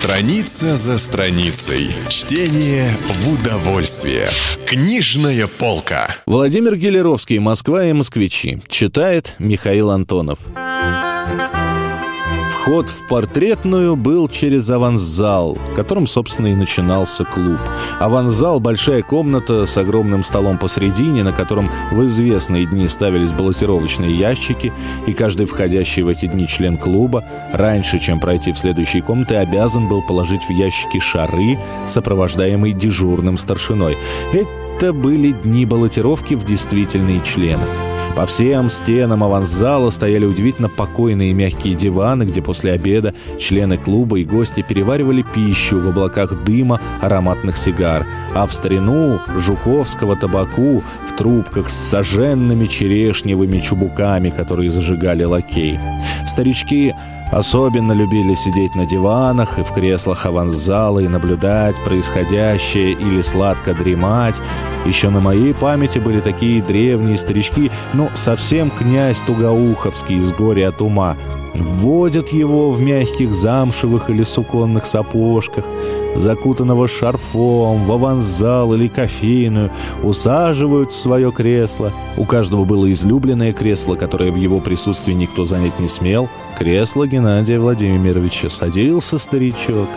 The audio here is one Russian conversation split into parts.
Страница за страницей. Чтение в удовольствие. Книжная полка. Владимир Гелеровский «Москва и москвичи». Читает Михаил Антонов. Вход в портретную был через аванзал, которым, собственно, и начинался клуб. Аванзал — большая комната с огромным столом посредине, на котором в известные дни ставились баллотировочные ящики, и каждый входящий в эти дни член клуба, раньше, чем пройти в следующие комнаты, обязан был положить в ящики шары, сопровождаемые дежурным старшиной. Это были дни баллотировки в действительные члены. По всем стенам аванзала стояли удивительно покойные мягкие диваны, где после обеда члены клуба и гости переваривали пищу в облаках дыма ароматных сигар, а в старину жуковского табаку в трубках с соженными черешневыми чубуками, которые зажигали лакей. Старички Особенно любили сидеть на диванах и в креслах аванзала и наблюдать происходящее или сладко дремать. Еще на моей памяти были такие древние старички, ну, совсем князь Тугоуховский из горя от ума. Вводят его в мягких замшевых или суконных сапожках, закутанного шарфом, в аванзал или кофейную, усаживают в свое кресло. У каждого было излюбленное кресло, которое в его присутствии никто занять не смел. Кресло Геннадия Владимировича. Садился старичок,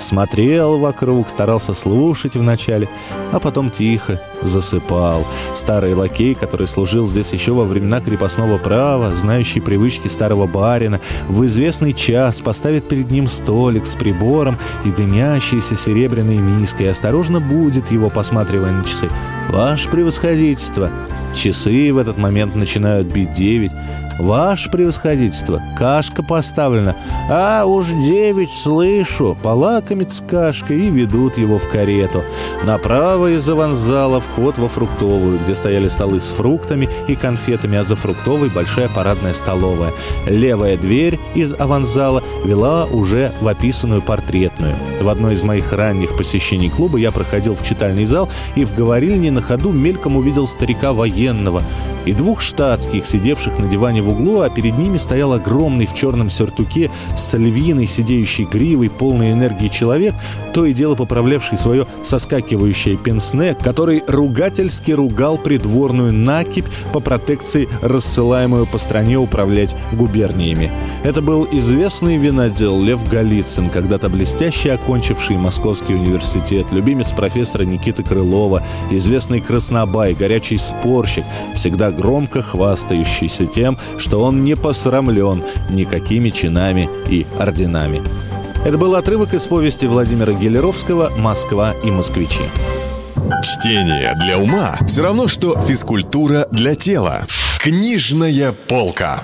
смотрел вокруг, старался слушать вначале, а потом тихо засыпал. Старый лакей, который служил здесь еще во времена крепостного права, знающий привычки старого барина, в известный час поставит перед ним столик с прибором и дымящейся серебряной миской, осторожно будет его, посматривая на часы. «Ваше превосходительство!» Часы в этот момент начинают бить девять. «Ваше превосходительство, кашка поставлена». «А, уж девять, слышу!» Полакомец кашкой и ведут его в карету. Направо из аванзала вход во фруктовую, где стояли столы с фруктами и конфетами, а за фруктовой большая парадная столовая. Левая дверь из аванзала вела уже в описанную портретную. В одной из моих ранних посещений клуба я проходил в читальный зал и в говорильне на ходу мельком увидел старика военного Вселенного и двух штатских, сидевших на диване в углу, а перед ними стоял огромный в черном сюртуке с львиной, сидеющей гривой, полной энергии человек, то и дело поправлявший свое соскакивающее пенсне, который ругательски ругал придворную накипь по протекции, рассылаемую по стране управлять губерниями. Это был известный винодел Лев Голицын, когда-то блестяще окончивший Московский университет, любимец профессора Никиты Крылова, известный краснобай, горячий спорщик, всегда громко хвастающийся тем, что он не посрамлен никакими чинами и орденами. Это был отрывок из повести Владимира Гелеровского «Москва и москвичи». Чтение для ума все равно, что физкультура для тела. Книжная полка.